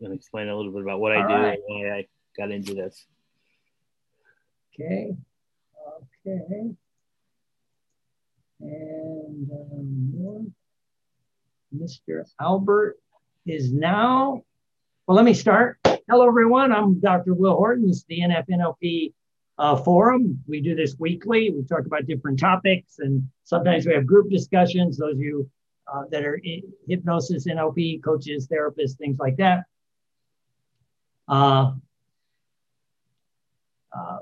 and explain a little bit about what I do right. and why I got into this. Okay. Okay. And um, Mr. Albert is now. Well, let me start. Hello, everyone. I'm Dr. Will Horton. This is the NFNLP uh, forum. We do this weekly. We talk about different topics, and sometimes we have group discussions. Those of you uh, that are hypnosis, NLP coaches, therapists, things like that. Uh, uh,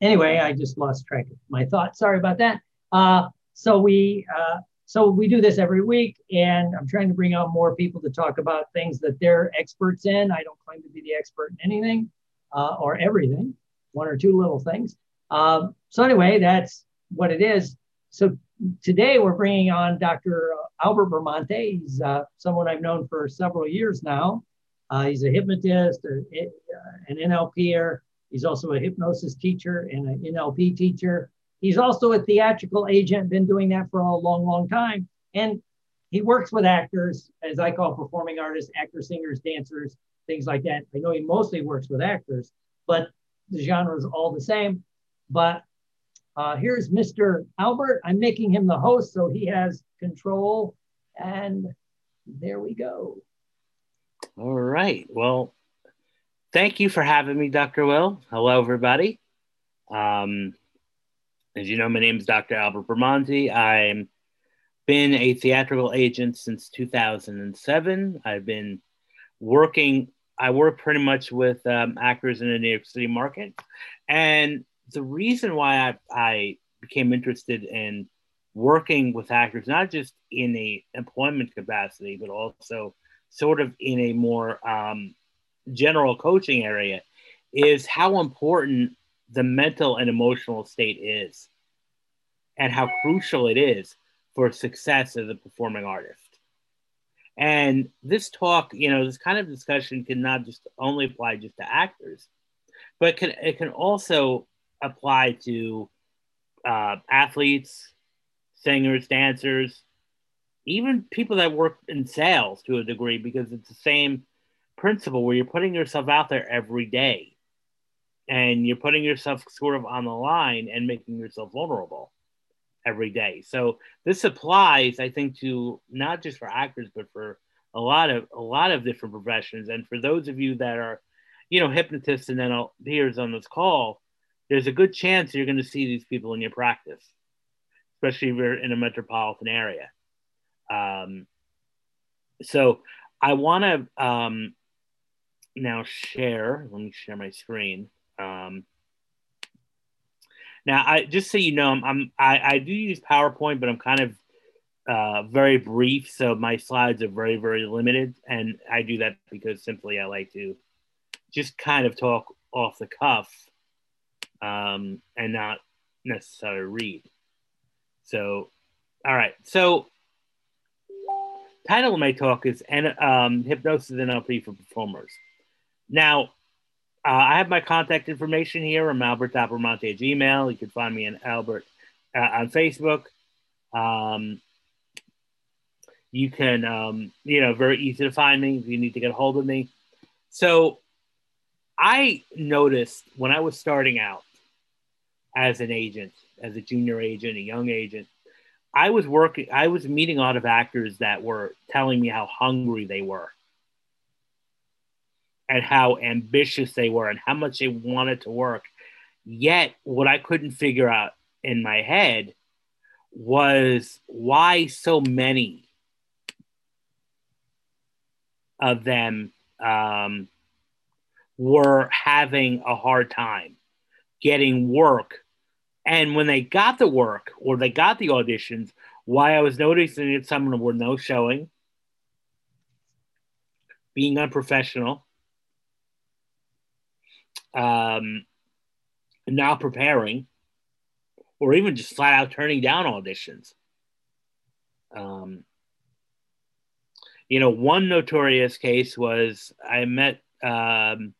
anyway, I just lost track of my thoughts. Sorry about that. Uh, so we uh, so we do this every week, and I'm trying to bring out more people to talk about things that they're experts in. I don't claim to be the expert in anything uh, or everything, one or two little things. Um, so anyway, that's what it is. So today we're bringing on Dr. Albert Bramante. He's uh, someone I've known for several years now. Uh, he's a hypnotist, a, a, an NLPer. He's also a hypnosis teacher and an NLP teacher. He's also a theatrical agent, been doing that for a long, long time. And he works with actors, as I call performing artists, actors, singers, dancers, things like that. I know he mostly works with actors, but the genre is all the same. But uh, here's Mr. Albert. I'm making him the host, so he has control. And there we go. All right. Well, thank you for having me, Dr. Will. Hello, everybody. Um, as you know, my name is Dr. Albert Bramante. I've been a theatrical agent since 2007. I've been working, I work pretty much with um, actors in the New York City market. And the reason why I, I became interested in working with actors, not just in a employment capacity, but also sort of in a more um, general coaching area, is how important the mental and emotional state is and how crucial it is for success as a performing artist. And this talk, you know, this kind of discussion can not just only apply just to actors, but it can, it can also apply to uh, athletes, singers, dancers, even people that work in sales to a degree, because it's the same principle where you're putting yourself out there every day and you're putting yourself sort of on the line and making yourself vulnerable every day. So this applies, I think, to not just for actors, but for a lot of a lot of different professions. And for those of you that are, you know, hypnotists and then peers on this call, there's a good chance you're going to see these people in your practice, especially if you're in a metropolitan area. Um, so I want to um, now share. Let me share my screen. Um, now, I just so you know, I'm, I'm I, I do use PowerPoint, but I'm kind of uh, very brief, so my slides are very very limited, and I do that because simply I like to just kind of talk off the cuff um, and not necessarily read. So, all right, so title of my talk is um, hypnosis and NLP for performers. Now, uh, I have my contact information here. I'm Albert Bramante at Gmail. You can find me in Albert uh, on Facebook. Um, you can, um, you know, very easy to find me if you need to get a hold of me. So I noticed when I was starting out as an agent, as a junior agent, a young agent, I was working, I was meeting a lot of actors that were telling me how hungry they were and how ambitious they were and how much they wanted to work. Yet, what I couldn't figure out in my head was why so many of them um, were having a hard time getting work. And when they got the work or they got the auditions, why I was noticing that some of them were no showing, being unprofessional, um, not preparing, or even just flat out turning down auditions. Um, you know, one notorious case was I met, um,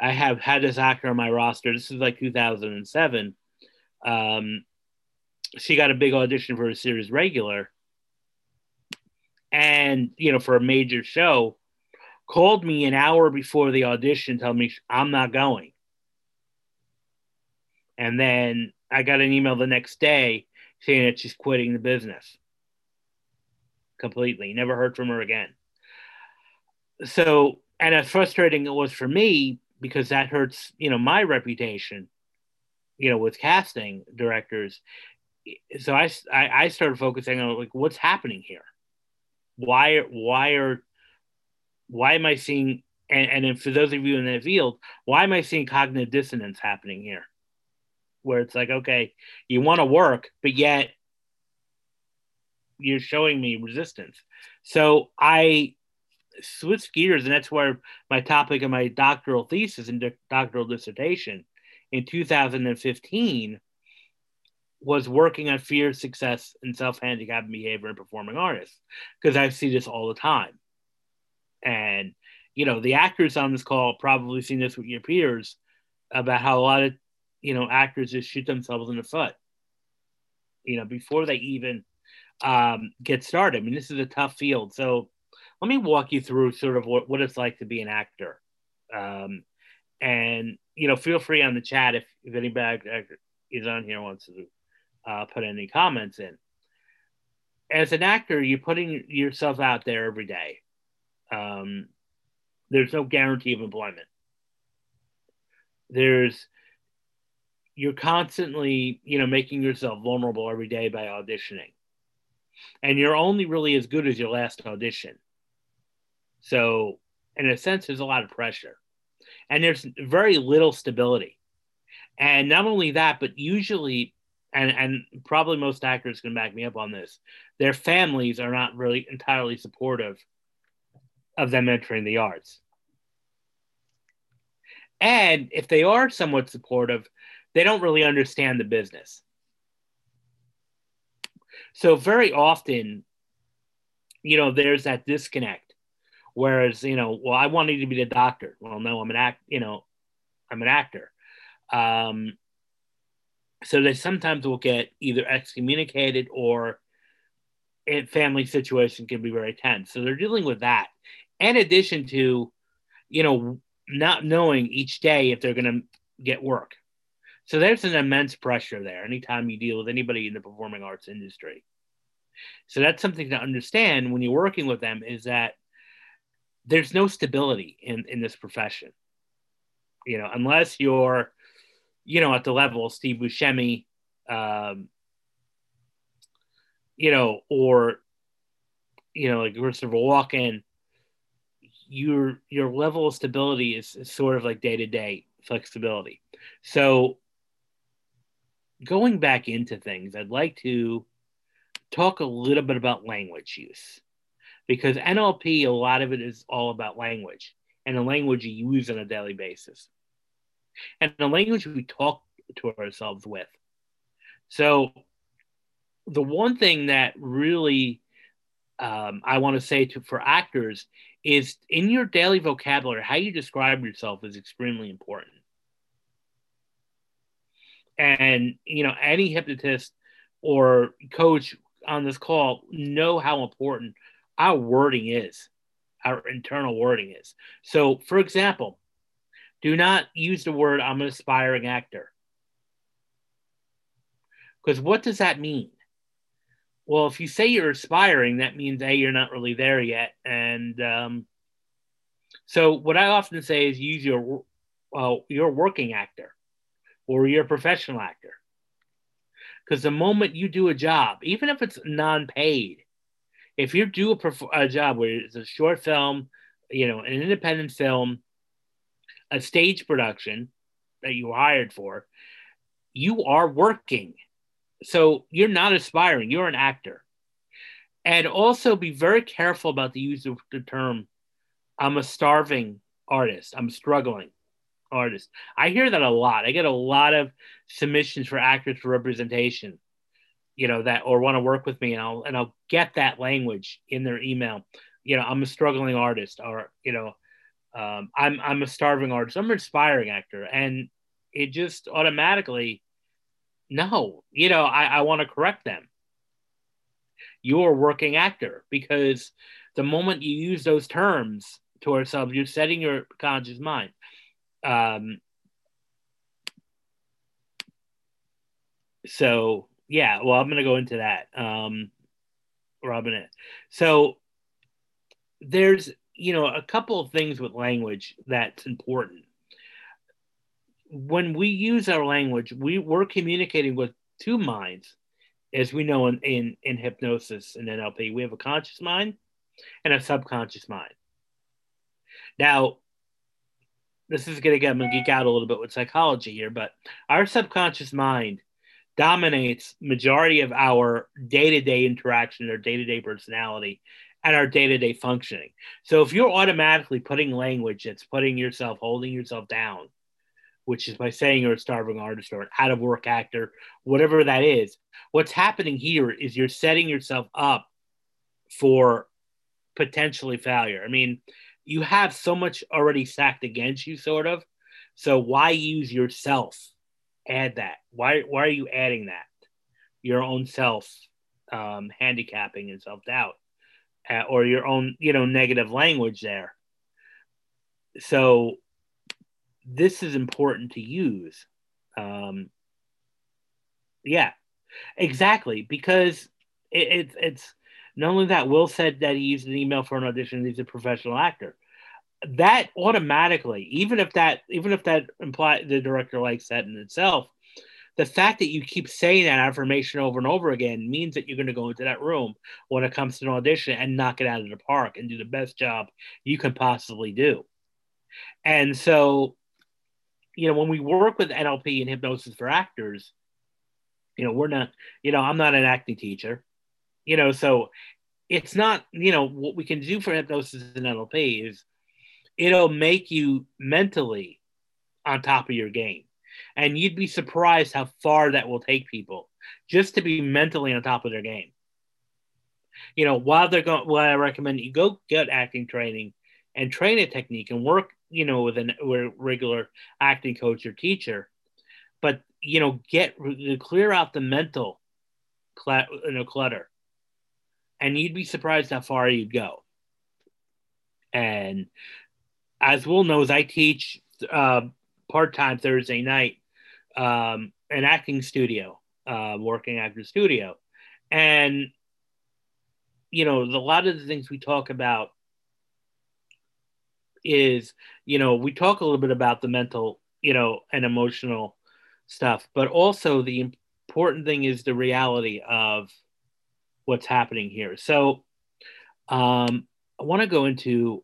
I have had this actor on my roster. This is like 2007. Um, she got a big audition for a series regular. and you know for a major show called me an hour before the audition telling me i'm not going and then i got an email the next day saying that she's quitting the business completely never heard from her again so and as frustrating it was for me because that hurts you know my reputation you know with casting directors. So I, I started focusing on like what's happening here? Why why are why am i seeing and, and for those of you in that field why am i seeing cognitive dissonance happening here? Where it's like okay you want to work but yet you're showing me resistance. So i switched gears and that's where my topic of my doctoral thesis and doctoral dissertation in 2015 was working on fear, success, and self handicapped behavior in performing artists because I see this all the time. And, you know, the actors on this call probably seen this with your peers about how a lot of, you know, actors just shoot themselves in the foot, you know, before they even um, get started. I mean, this is a tough field. So let me walk you through sort of what, what it's like to be an actor. Um, and, you know, feel free on the chat if, if anybody is on here wants to uh, put any comments in. As an actor, you're putting yourself out there every day. Um, there's no guarantee of employment. There's you're constantly, you know, making yourself vulnerable every day by auditioning. And you're only really as good as your last audition. So, in a sense, there's a lot of pressure. And there's very little stability. And not only that, but usually and and probably most actors can back me up on this. Their families are not really entirely supportive of them entering the arts. And if they are somewhat supportive, they don't really understand the business. So very often, you know, there's that disconnect. Whereas, you know, well, I wanted to be the doctor. Well, no, I'm an act, you know, I'm an actor. Um, so they sometimes will get either excommunicated or in family situation can be very tense. So they're dealing with that. In addition to, you know, not knowing each day if they're going to get work. So there's an immense pressure there anytime you deal with anybody in the performing arts industry. So that's something to understand when you're working with them is that there's no stability in, in this profession. You know, unless you're you know, at the level of Steve Buscemi, um, you know, or you know, like Christopher Walken, your your level of stability is, is sort of like day to day flexibility. So going back into things, I'd like to talk a little bit about language use because NLP, a lot of it is all about language and the language you use on a daily basis and the language we talk to ourselves with. So, the one thing that really um, I want to say to for actors is in your daily vocabulary, how you describe yourself is extremely important. And you know, any hypnotist or coach on this call know how important our wording is, our internal wording is. So, for example, do not use the word I'm an aspiring actor. Because what does that mean? Well, if you say you're aspiring, that means A, you're not really there yet. And um, so what I often say is use your, uh, your working actor or your professional actor. Because the moment you do a job, even if it's non paid, if you do a, a job where it's a short film, you know, an independent film, a stage production that you hired for, you are working. So you're not aspiring, you're an actor. And also be very careful about the use of the term, I'm a starving artist, I'm struggling artist. I hear that a lot. I get a lot of submissions for actors for representation, you know, that or want to work with me and I'll and I'll get that language in their email. You know, I'm a struggling artist or, you know, um, I'm I'm a starving artist. I'm an aspiring actor, and it just automatically, no, you know, I, I want to correct them. you're a working actor because the moment you use those terms to ourselves, you're setting your conscious mind. Um, so yeah, well, I'm going to go into that. Um, Robin, so there's you know a couple of things with language that's important. When we use our language, we we're communicating with two minds, as we know in in, in hypnosis and NLP. We have a conscious mind and a subconscious mind. Now, this is going to get me geek out a little bit with psychology here, but our subconscious mind dominates majority of our day-to-day interaction, our day-to-day personality, and our day-to-day functioning. So if you're automatically putting language that's putting yourself, holding yourself down, which is by saying you're a starving artist or an out of work actor, whatever that is, what's happening here is you're setting yourself up for potentially failure. I mean, you have so much already stacked against you, sort of. So why use yourself? Add that. Why why are you adding that? Your own self um, handicapping and self doubt, uh, or your own you know negative language there. So this is important to use. Um, yeah, exactly because it, it, it's not only that, Will said that he used an email for an audition. He's a professional actor. That automatically, even if that, even if that imply the director likes that in itself, the fact that you keep saying that affirmation over and over again means that you're going to go into that room when it comes to an audition and knock it out of the park and do the best job you can possibly do. And so, you know, when we work with NLP and hypnosis for actors, you know, we're not, you know, I'm not an acting teacher you know, so it's not, you know, what we can do for hypnosis and NLP is it'll make you mentally on top of your game. And you'd be surprised how far that will take people just to be mentally on top of their game. You know, while they're going, well, I recommend you go get acting training and train a technique and work, you know, with a regular acting coach or teacher. But, you know, get clear out the mental you know, clutter and you'd be surprised how far you'd go. And as Will knows, I teach uh, part time Thursday night um, an acting studio, uh, working actor studio, and you know, the, a lot of the things we talk about is, you know, we talk a little bit about the mental, you know, and emotional stuff, but also the important thing is the reality of what's happening here. So um, I want to go into,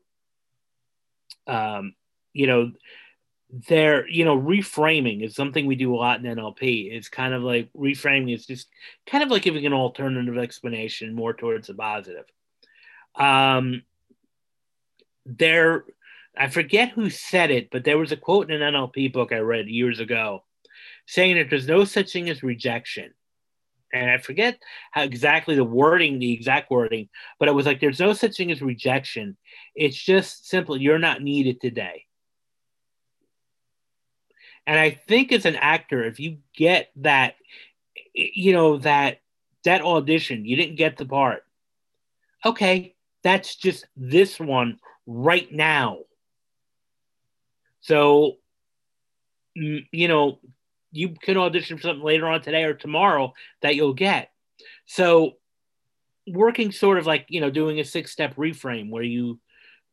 um, you know, there, you know, reframing is something we do a lot in NLP. It's kind of like reframing is just kind of like giving an alternative explanation more towards the positive. Um, there, I forget who said it, but there was a quote in an NLP book I read years ago saying that there's no such thing as rejection and I forget how exactly the wording, the exact wording, but it was like there's no such thing as rejection. It's just simply you're not needed today. And I think as an actor, if you get that, you know, that that audition, you didn't get the part. Okay, that's just this one right now. So, you know, you can audition for something later on today or tomorrow that you'll get. So working sort of like, you know, doing a six step reframe where you,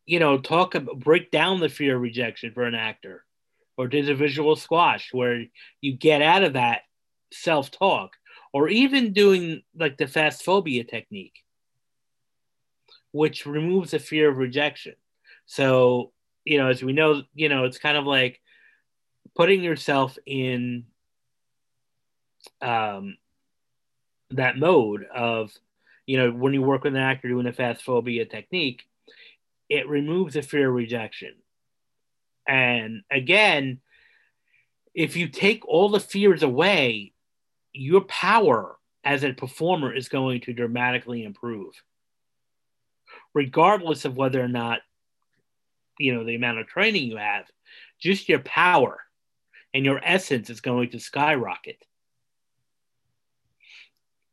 you know, talk about break down the fear of rejection for an actor or did a visual squash where you get out of that self talk or even doing like the fast phobia technique, which removes the fear of rejection. So, you know, as we know, you know, it's kind of like putting yourself in um, that mode of, you know, when you work with an actor doing a fast phobia technique, it removes the fear of rejection. And again, if you take all the fears away, your power as a performer is going to dramatically improve, regardless of whether or not, you know, the amount of training you have, just your power and your essence is going to skyrocket.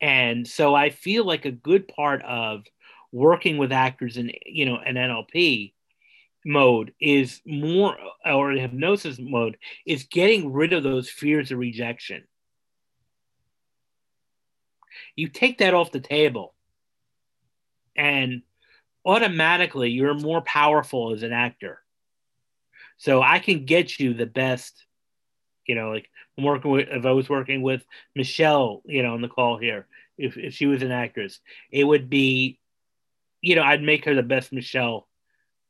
And so I feel like a good part of working with actors in you know an NLP mode is more or hypnosis mode is getting rid of those fears of rejection. You take that off the table and automatically you're more powerful as an actor. So I can get you the best, you know, like I'm working with if I was working with Michelle, you know, on the call here, if, if she was an actress, it would be, you know, I'd make her the best Michelle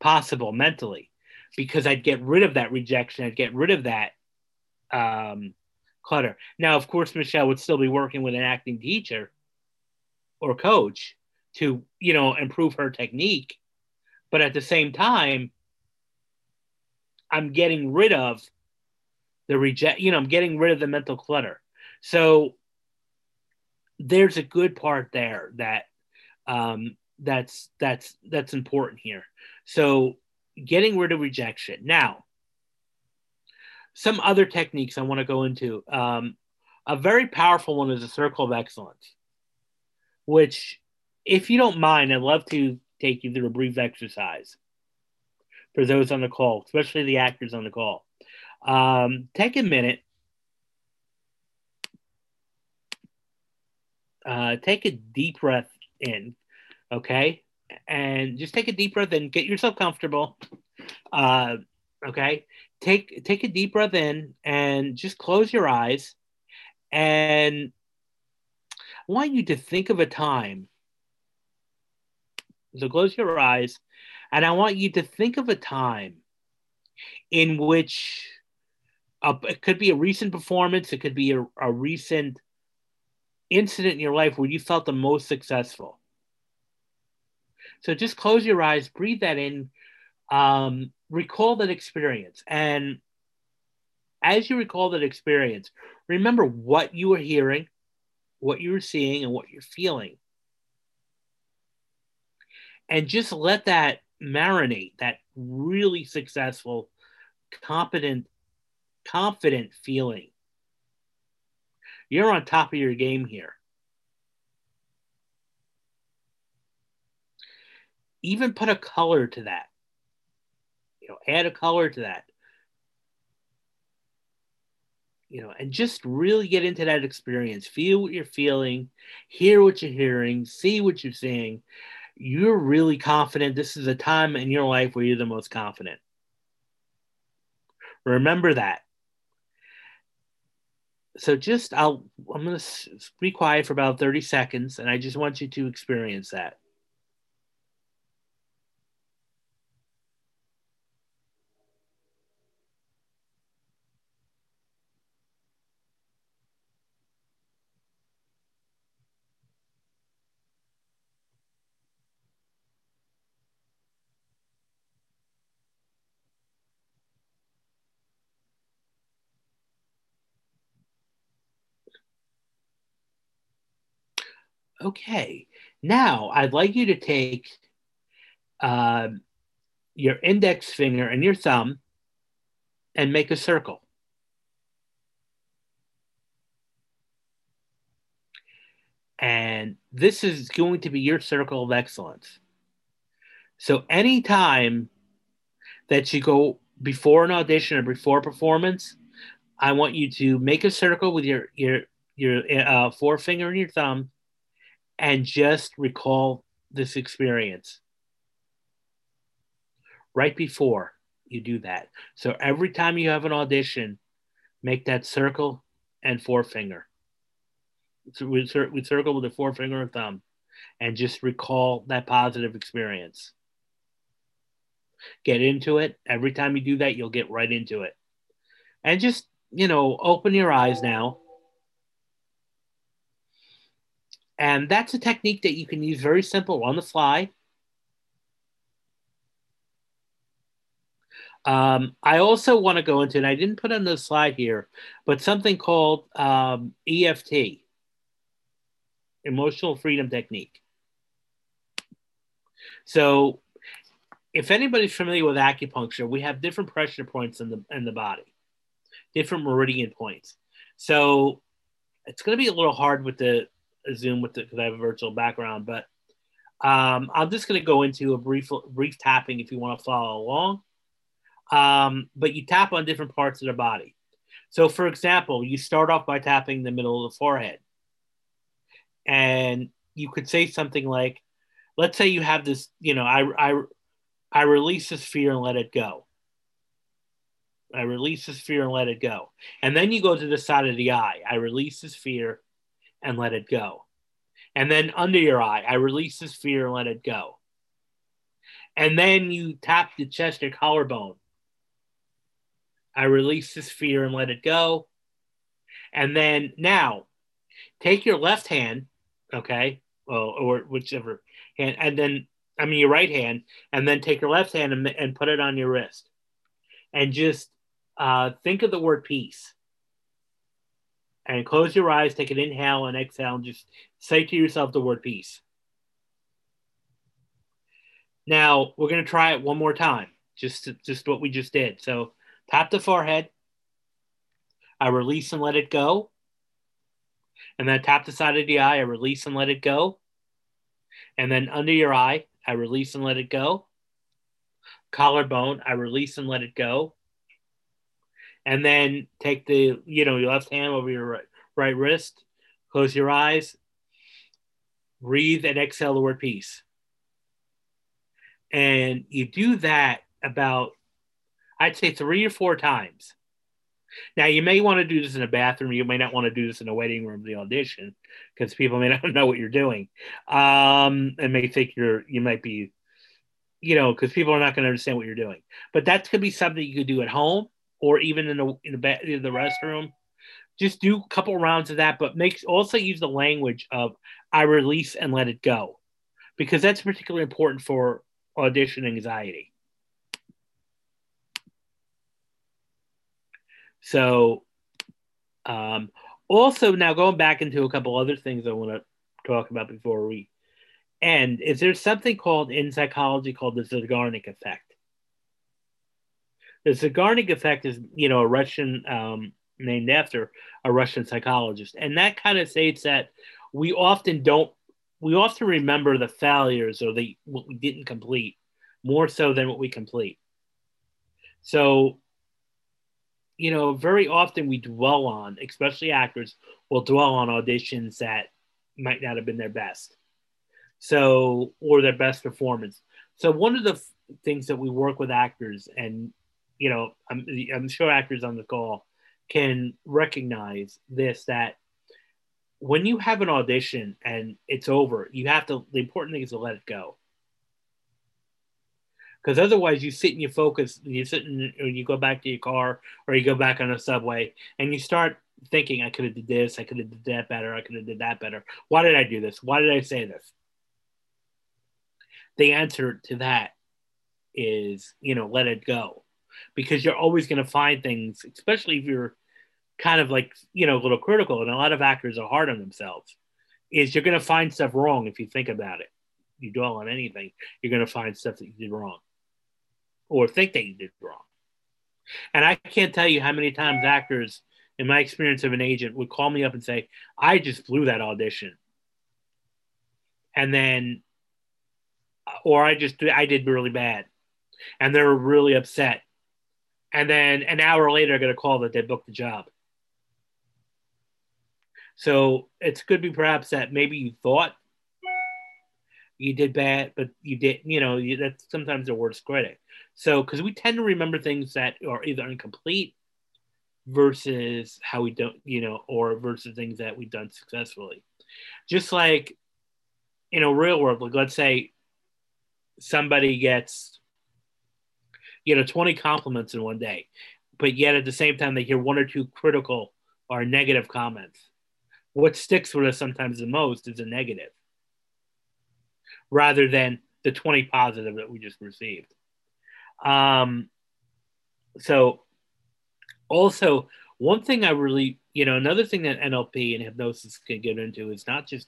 possible mentally because I'd get rid of that rejection. I'd get rid of that um, clutter. Now, of course, Michelle would still be working with an acting teacher or coach to, you know, improve her technique. But at the same time, I'm getting rid of the reject, you know, I'm getting rid of the mental clutter. So there's a good part there that um, that's that's that's important here. So getting rid of rejection. Now, some other techniques I want to go into. Um, a very powerful one is a circle of excellence, which, if you don't mind, I'd love to take you through a brief exercise for those on the call, especially the actors on the call. Um, take a minute. Uh, take a deep breath in okay? And just take a deep breath in, get yourself comfortable. Uh, okay, take take a deep breath in and just close your eyes. And I want you to think of a time. So close your eyes, and I want you to think of a time in which a, it could be a recent performance, it could be a, a recent incident in your life where you felt the most successful. So just close your eyes, breathe that in, um, recall that experience. And as you recall that experience, remember what you were hearing, what you were seeing, and what you're feeling. And just let that marinate, that really successful, competent, confident feeling. You're on top of your game here. even put a color to that. You know, add a color to that. You know, and just really get into that experience. Feel what you're feeling, hear what you're hearing, see what you're seeing. You're really confident. This is a time in your life where you're the most confident. Remember that. So just I'll I'm going to be quiet for about 30 seconds and I just want you to experience that. Okay, now I'd like you to take uh, your index finger and your thumb and make a circle. And this is going to be your circle of excellence. So anytime that you go before an audition or before a performance, I want you to make a circle with your your your uh, forefinger and your thumb and just recall this experience right before you do that. So every time you have an audition, make that circle and forefinger. So we, cir- we circle with the forefinger and thumb and just recall that positive experience. Get into it. Every time you do that, you'll get right into it. And just, you know, open your eyes now And that's a technique that you can use very simple on the fly. Um, I also want to go into, and I didn't put on the slide here, but something called um, EFT, Emotional Freedom Technique. So, if anybody's familiar with acupuncture, we have different pressure points in the in the body, different meridian points. So, it's going to be a little hard with the Zoom with it because I have a virtual background, but um, I'm just going to go into a brief brief tapping if you want to follow along. Um, but you tap on different parts of the body. So, for example, you start off by tapping the middle of the forehead, and you could say something like, "Let's say you have this, you know, I I I release this fear and let it go." I release this fear and let it go. And then you go to the side of the eye. I release this fear and let it go. And then under your eye, I release this fear and let it go. And then you tap the chest or collarbone. I release this fear and let it go. And then now take your left hand, okay, well, or whichever hand, and then, I mean, your right hand, and then take your left hand and, and put it on your wrist. And just uh, think of the word peace and close your eyes, take an inhale and exhale, and just say to yourself the word peace. Now we're going to try it one more time, just just what we just did. So tap the forehead. I release and let it go. And then tap the side of the eye. I release and let it go. And then under your eye, I release and let it go. Collarbone, I release and let it go and then take the you know your left hand over your right, right wrist close your eyes breathe and exhale the word peace. And you do that about i'd say three or four times. Now you may want to do this in a bathroom you may not want to do this in a waiting room the audition because people may not know what you're doing. Um, and may think you're you might be you know because people are not going to understand what you're doing. But that could be something you could do at home or even in the in the, in the restroom. Just do a couple rounds of that, but make also use the language of I release and let it go, because that's particularly important for audition anxiety. So, um, also now going back into a couple other things I want to talk about before we end is there something called in psychology called the Zeigarnik effect the Zeigarnik effect is, you know, a Russian um, named after a Russian psychologist, and that kind of states that we often don't, we often remember the failures or the what we didn't complete more so than what we complete. So, you know, very often we dwell on, especially actors, will dwell on auditions that might not have been their best. So, or their best performance. So, one of the f- things that we work with actors and you know, I'm, I'm sure actors on the call can recognize this that when you have an audition and it's over, you have to, the important thing is to let it go. Because otherwise, you sit and you focus, you sit and you go back to your car or you go back on a subway and you start thinking, I could have did this, I could have did that better, I could have did that better. Why did I do this? Why did I say this? The answer to that is, you know, let it go because you're always going to find things, especially if you're kind of like, you know, a little critical. And a lot of actors are hard on themselves, is you're going to find stuff wrong if you think about it. You dwell on anything, you're going to find stuff that you did wrong or think that you did wrong. And I can't tell you how many times actors, in my experience of an agent, would call me up and say, I just blew that audition. And then, or I just, I did really bad. And they're really upset and then an hour later, I get a call that they booked the job. So it could be perhaps that maybe you thought you did bad, but you did, you know, you, that's sometimes the worst critic. So, because we tend to remember things that are either incomplete versus how we don't, you know, or versus things that we've done successfully. Just like in a real world, like let's say somebody gets you know 20 compliments in one day but yet at the same time they hear one or two critical or negative comments. What sticks with us sometimes the most is a negative rather than the 20 positive that we just received. Um, so also one thing i really you know another thing that nlp and hypnosis can get into is not just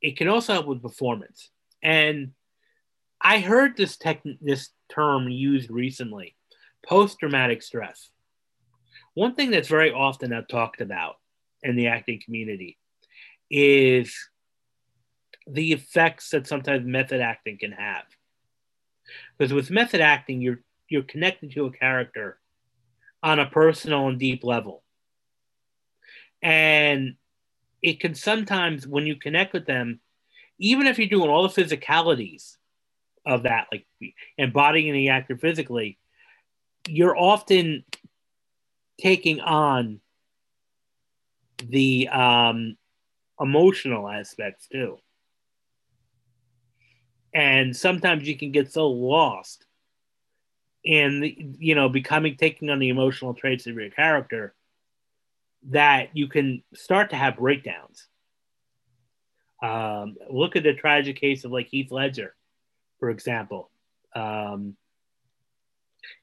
it can also help with performance. And i heard this tech this term used recently post traumatic stress. One thing that's very often talked about in the acting community is the effects that sometimes method acting can have. Because with method acting, you're you're connected to a character on a personal and deep level. And it can sometimes, when you connect with them, even if you're doing all the physicalities of that, like embodying the actor physically, you're often taking on the um, emotional aspects too. And sometimes you can get so lost in you know becoming taking on the emotional traits of your character that you can start to have breakdowns. Um, look at the tragic case of like Heath Ledger, for example. Um,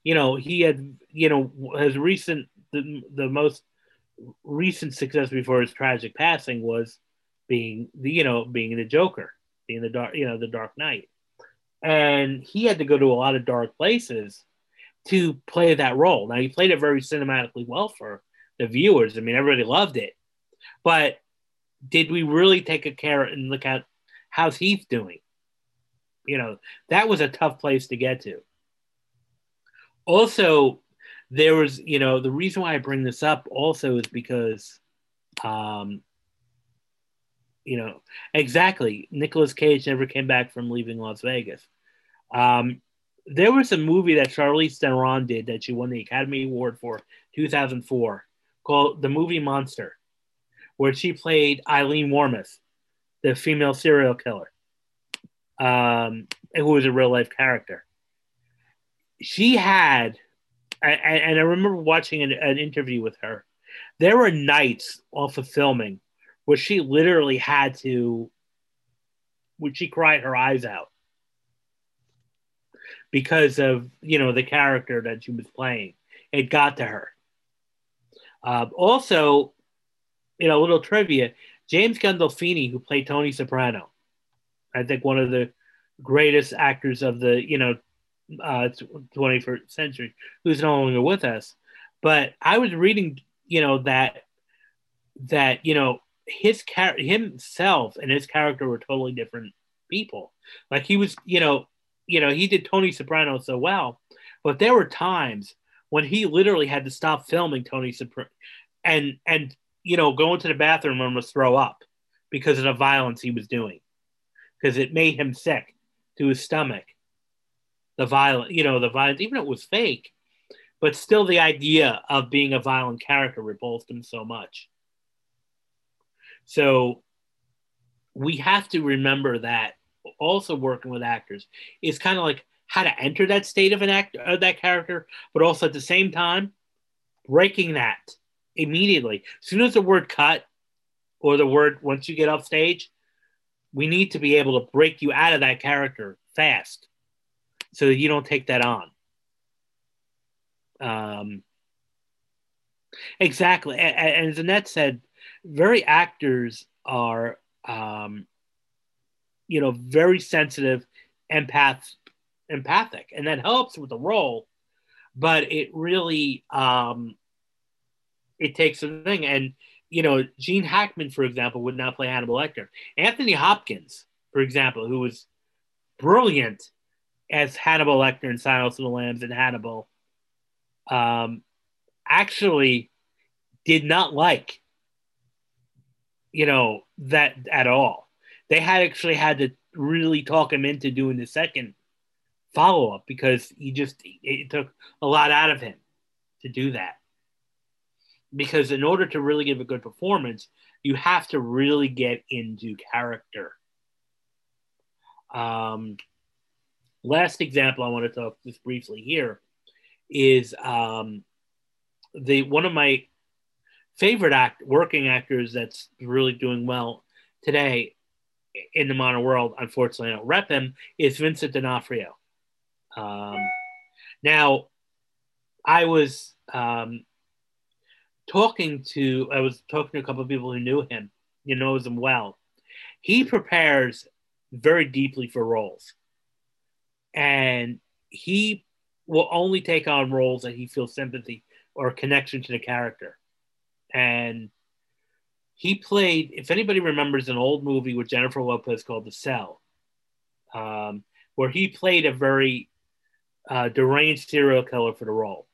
you know, he had, you know, his recent, the, the most recent success before his tragic passing was being the, you know, being the Joker, being the dark, you know, the Dark Knight. And he had to go to a lot of dark places to play that role. Now he played it very cinematically well for the viewers. I mean, everybody loved it. But did we really take a care and look at how's Heath doing? You know, that was a tough place to get to. Also, there was, you know, the reason why I bring this up also is because, um, you know, exactly, Nicolas Cage never came back from leaving Las Vegas. Um, there was a movie that Charlize Theron did that she won the Academy Award for 2004 called The Movie Monster, where she played Aileen Wuornos, the female serial killer, um, who was a real life character. She had, and, and I remember watching an, an interview with her. There were nights off of filming where she literally had to, when she cried her eyes out because of you know the character that she was playing. It got to her. Uh, also, you know, a little trivia: James Gandolfini, who played Tony Soprano, I think one of the greatest actors of the you know uh, 21st century, who's no longer with us. But I was reading, you know, that that you know his char- himself and his character were totally different people. Like he was, you know, you know, he did Tony Soprano so well, but there were times when he literally had to stop filming Tony Soprano and and you know go into the bathroom and almost throw up because of the violence he was doing because it made him sick to his stomach. The violent, you know, the violence, even if it was fake, but still the idea of being a violent character repulsed him so much. So we have to remember that also working with actors is kind of like how to enter that state of an act of that character, but also at the same time breaking that immediately. As soon as the word cut or the word once you get off stage, we need to be able to break you out of that character fast so that you don't take that on. Um, exactly. And, as Annette said, very actors are um, you know, very sensitive, empath, empathic, and that helps with the role. But it really, um, it takes a thing. And you know, Gene Hackman, for example, would not play Hannibal Lecter. Anthony Hopkins, for example, who was brilliant as Hannibal Lecter in Silence of the Lambs and Hannibal, um, actually did not like, you know, that at all they had actually had to really talk him into doing the second follow up because he just it took a lot out of him to do that. Because in order to really give a good performance, you have to really get into character. Um, last example I want to talk just briefly here is um, the one of my favorite act working actors that's really doing well today in the modern world, unfortunately, I don't rep him, is Vincent D'Onofrio. Um, now, I was um, talking to, I was talking to a couple of people who knew him, you knows him well. He prepares very deeply for roles, and he will only take on roles that he feels sympathy or connection to the character. And he played. If anybody remembers an old movie with Jennifer Lopez called The Cell, um, where he played a very uh, deranged serial killer for the role.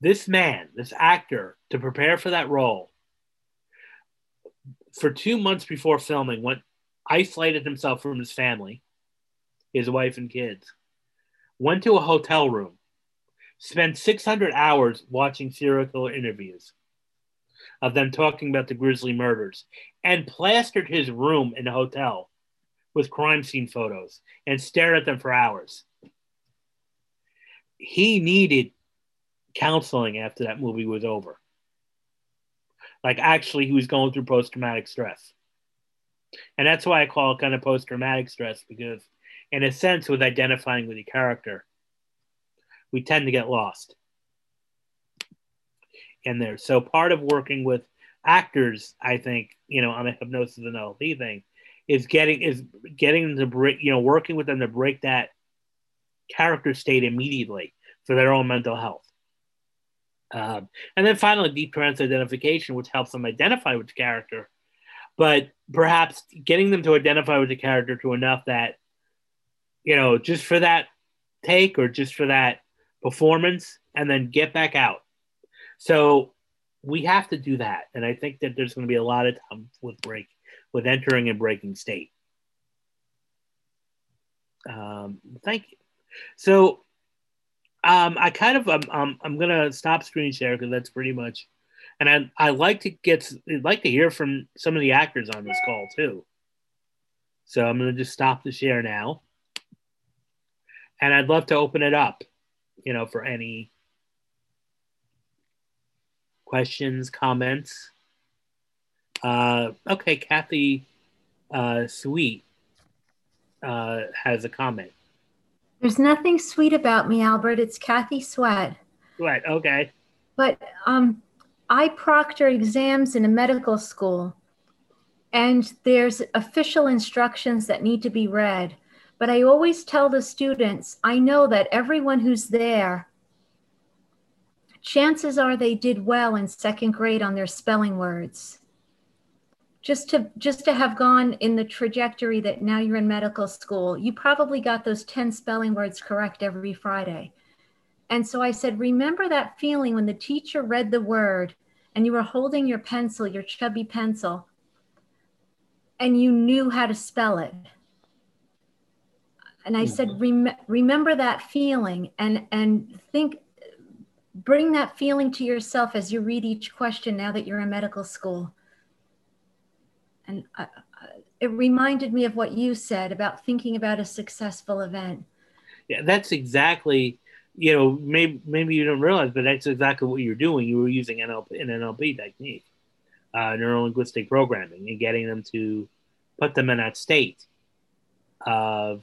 This man, this actor, to prepare for that role, for two months before filming, went isolated himself from his family, his wife and kids, went to a hotel room, spent 600 hours watching serial killer interviews of them talking about the grisly murders, and plastered his room in the hotel with crime scene photos and stared at them for hours. He needed counseling after that movie was over. Like, actually, he was going through post traumatic stress. And that's why I call it kind of post traumatic stress because, in a sense, with identifying with the character, we tend to get lost in there. So, part of working with actors, I think, you know, on a hypnosis and NLP thing, is getting is getting them to break, you know, working with them to break that character state immediately for their own mental health. Um, and then finally, deep trance identification, which helps them identify with the character, but perhaps getting them to identify with the character to enough that, you know, just for that take or just for that performance, and then get back out. So we have to do that, and I think that there's going to be a lot of time with break with entering and breaking state. Um, thank you. So um, I kind of um, um, I'm gonna stop screen share because that's pretty much, and I I like to get I'd like to hear from some of the actors on this call too. So I'm gonna just stop the share now, and I'd love to open it up, you know, for any questions, comments. Uh, okay, Kathy uh, Sweet uh, has a comment. There's nothing sweet about me, Albert. It's Kathy Sweat. Sweat, okay. But um, I proctor exams in a medical school, and there's official instructions that need to be read. But I always tell the students I know that everyone who's there, chances are they did well in second grade on their spelling words just to just to have gone in the trajectory that now you're in medical school you probably got those 10 spelling words correct every friday. And so i said remember that feeling when the teacher read the word and you were holding your pencil your chubby pencil and you knew how to spell it? And i said mm-hmm. Rem- remember that feeling and and think bring that feeling to yourself as you read each question now that you're in medical school and I, I, it reminded me of what you said about thinking about a successful event. Yeah, that's exactly, you know, maybe maybe you don't realize, but that's exactly what you're doing. You were using NLP, an NLP technique, uh, neuro linguistic programming, and getting them to put them in that state of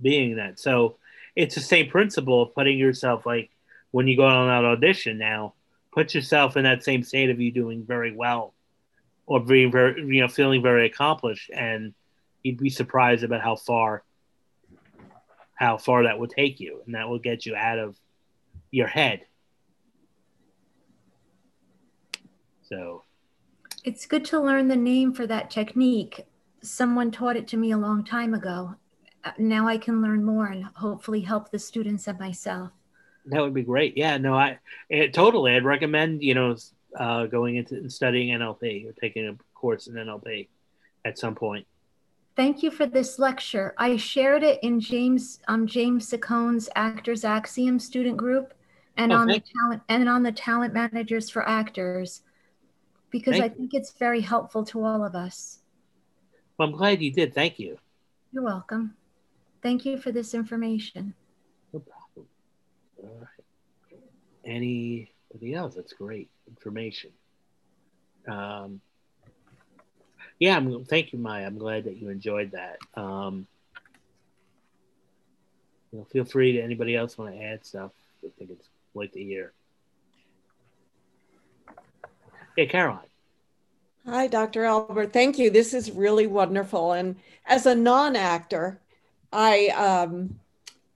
being that. So it's the same principle of putting yourself like when you go on that audition now, put yourself in that same state of you doing very well or being very, you know, feeling very accomplished, and you'd be surprised about how far, how far that will take you, and that will get you out of your head. So, it's good to learn the name for that technique. Someone taught it to me a long time ago. Now I can learn more and hopefully help the students and myself. That would be great. Yeah, no, I it, totally. I'd recommend you know uh, going into studying NLP or taking a course in NLP at some point. Thank you for this lecture. I shared it in James um, James Siccone's Actors Axiom student group and on the talent and on the talent managers for actors because Thank I think it's very helpful to all of us. Well, I'm glad you did. Thank you. You're welcome. Thank you for this information. No problem. All right. Anybody else? That's great information. Um, yeah, I'm, thank you, Maya. I'm glad that you enjoyed that. Um, you know, feel free to anybody else want to add stuff. I think it's like to hear. Hey, Caroline. Hi, Dr. Albert. Thank you. This is really wonderful. And as a non-actor, I um,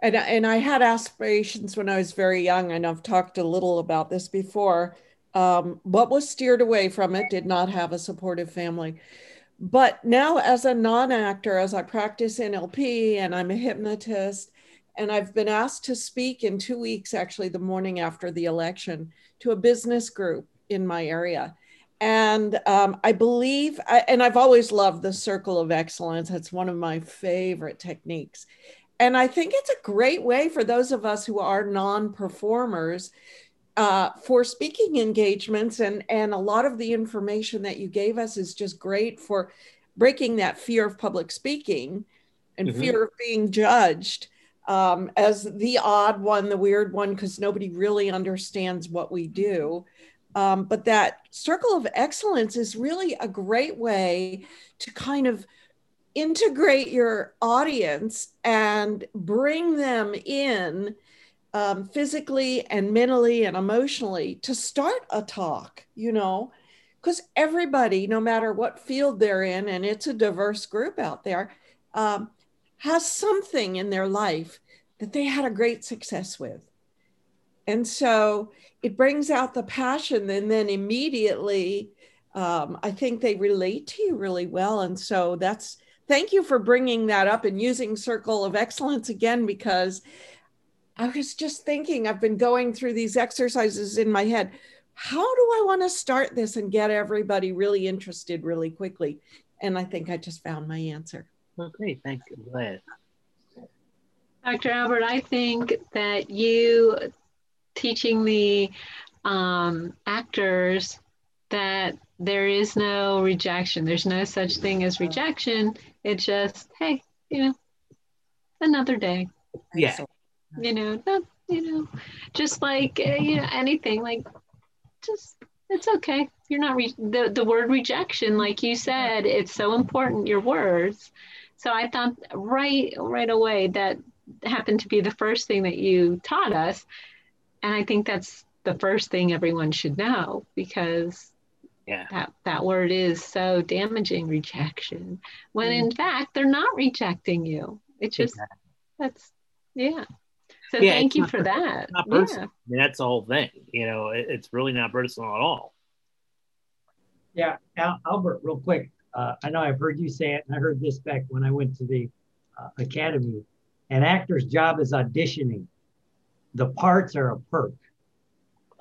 and and I had aspirations when I was very young, and I've talked a little about this before um, but was steered away from it, did not have a supportive family. But now, as a non actor, as I practice NLP and I'm a hypnotist, and I've been asked to speak in two weeks, actually, the morning after the election, to a business group in my area. And um, I believe, and I've always loved the circle of excellence. It's one of my favorite techniques. And I think it's a great way for those of us who are non performers uh, for speaking engagements. And, and a lot of the information that you gave us is just great for breaking that fear of public speaking and mm-hmm. fear of being judged um, as the odd one, the weird one, because nobody really understands what we do. Um, but that circle of excellence is really a great way to kind of integrate your audience and bring them in um, physically and mentally and emotionally to start a talk, you know, because everybody, no matter what field they're in, and it's a diverse group out there, um, has something in their life that they had a great success with. And so it brings out the passion, and then immediately, um, I think they relate to you really well. And so that's thank you for bringing that up and using Circle of Excellence again, because I was just thinking, I've been going through these exercises in my head. How do I want to start this and get everybody really interested really quickly? And I think I just found my answer. Okay, thank you. Glad. Dr. Albert, I think that you teaching the um, actors that there is no rejection. There's no such thing as rejection. It's just, hey, you know, another day. Yeah. You know, not, you know, just like uh, you know anything, like just it's okay. You're not re- the the word rejection, like you said, it's so important. Your words. So I thought right right away that happened to be the first thing that you taught us. And I think that's the first thing everyone should know because yeah. that, that word is so damaging rejection when mm. in fact they're not rejecting you. It's just exactly. that's yeah. So yeah, thank you for that. Not. Yeah. I mean, that's the whole thing. You know, it, it's really not personal at all. Yeah, Al- Albert, real quick. Uh, I know I've heard you say it, and I heard this back when I went to the uh, academy an actor's job is auditioning. The parts are a perk.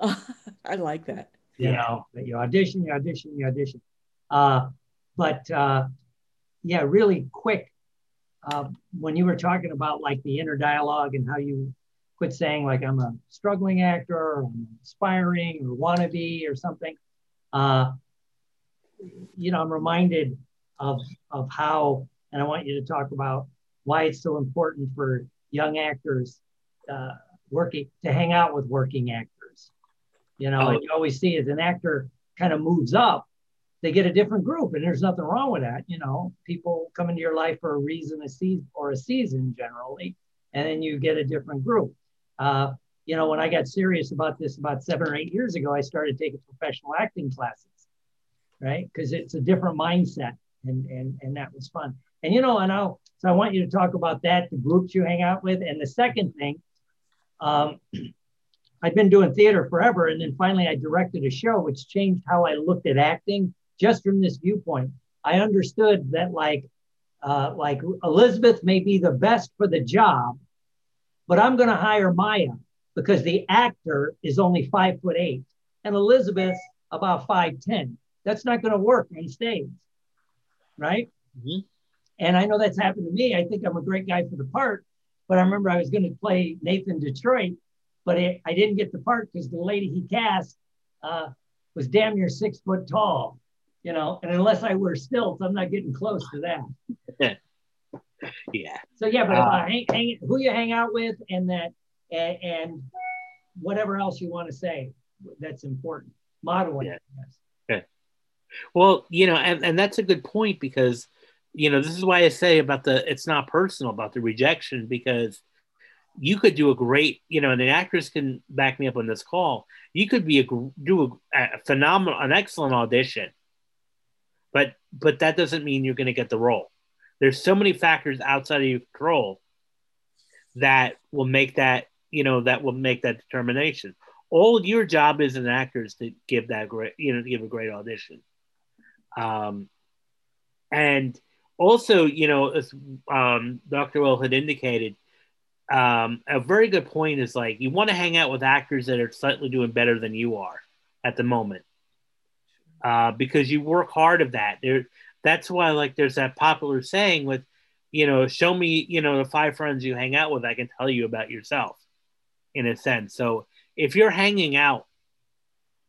I like that. You yeah. know, you audition, you audition, you audition. Uh, but uh, yeah, really quick. Uh, when you were talking about like the inner dialogue and how you quit saying like I'm a struggling actor or I'm aspiring or wannabe or something, uh, you know, I'm reminded of of how, and I want you to talk about why it's so important for young actors uh, working to hang out with working actors. You know, oh. and you always see as an actor kind of moves up, they get a different group, and there's nothing wrong with that. You know, people come into your life for a reason, a season, or a season generally, and then you get a different group. Uh, you know, when I got serious about this about seven or eight years ago, I started taking professional acting classes, right? Because it's a different mindset, and and and that was fun. And you know, and I'll so I want you to talk about that, the groups you hang out with, and the second thing, um, I've been doing theater forever, and then finally I directed a show, which changed how I looked at acting just from this viewpoint. I understood that like uh, like Elizabeth may be the best for the job, but I'm going to hire Maya because the actor is only five foot eight and Elizabeth about five ten. That's not going to work on stage, right? Mm-hmm. And I know that's happened to me. I think I'm a great guy for the part, but I remember I was going to play Nathan Detroit, but I, I didn't get the part because the lady he cast uh, was damn near six foot tall, you know. And unless I wear stilts, I'm not getting close to that. yeah. So yeah, but uh, hang, hang, who you hang out with, and that, and, and whatever else you want to say, that's important. Modeling. Yeah. Okay. Well, you know, and, and that's a good point because you know, this is why I say about the it's not personal about the rejection because you could do a great, you know, and the actors can back me up on this call. You could be a do a, a phenomenal, an excellent audition, but but that doesn't mean you're going to get the role. There's so many factors outside of your control that will make that, you know, that will make that determination. all your job as an actor is to give that great, you know, to give a great audition. Um, and also, you know, as um, Dr. Will had indicated, um, a very good point is like you want to hang out with actors that are slightly doing better than you are at the moment, uh, because you work hard of that. There, that's why like there's that popular saying with, you know, show me, you know, the five friends you hang out with, I can tell you about yourself, in a sense. So if you're hanging out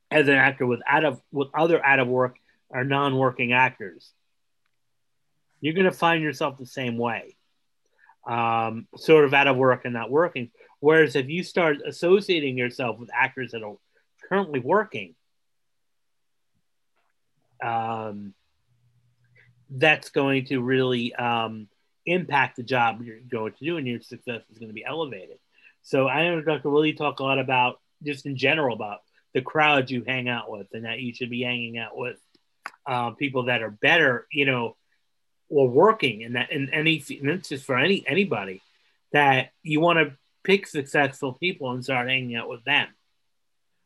as an actor with out of with other out of work or non-working actors, you're going to find yourself the same way, um, sort of out of work and not working. Whereas if you start associating yourself with actors that are currently working, um, that's going to really um, impact the job you're going to do, and your success is going to be elevated. So I know Dr. Willie talk a lot about just in general about the crowd you hang out with, and that you should be hanging out with uh, people that are better, you know, or working, and that in any, and it's just for any anybody that you want to pick successful people and start hanging out with them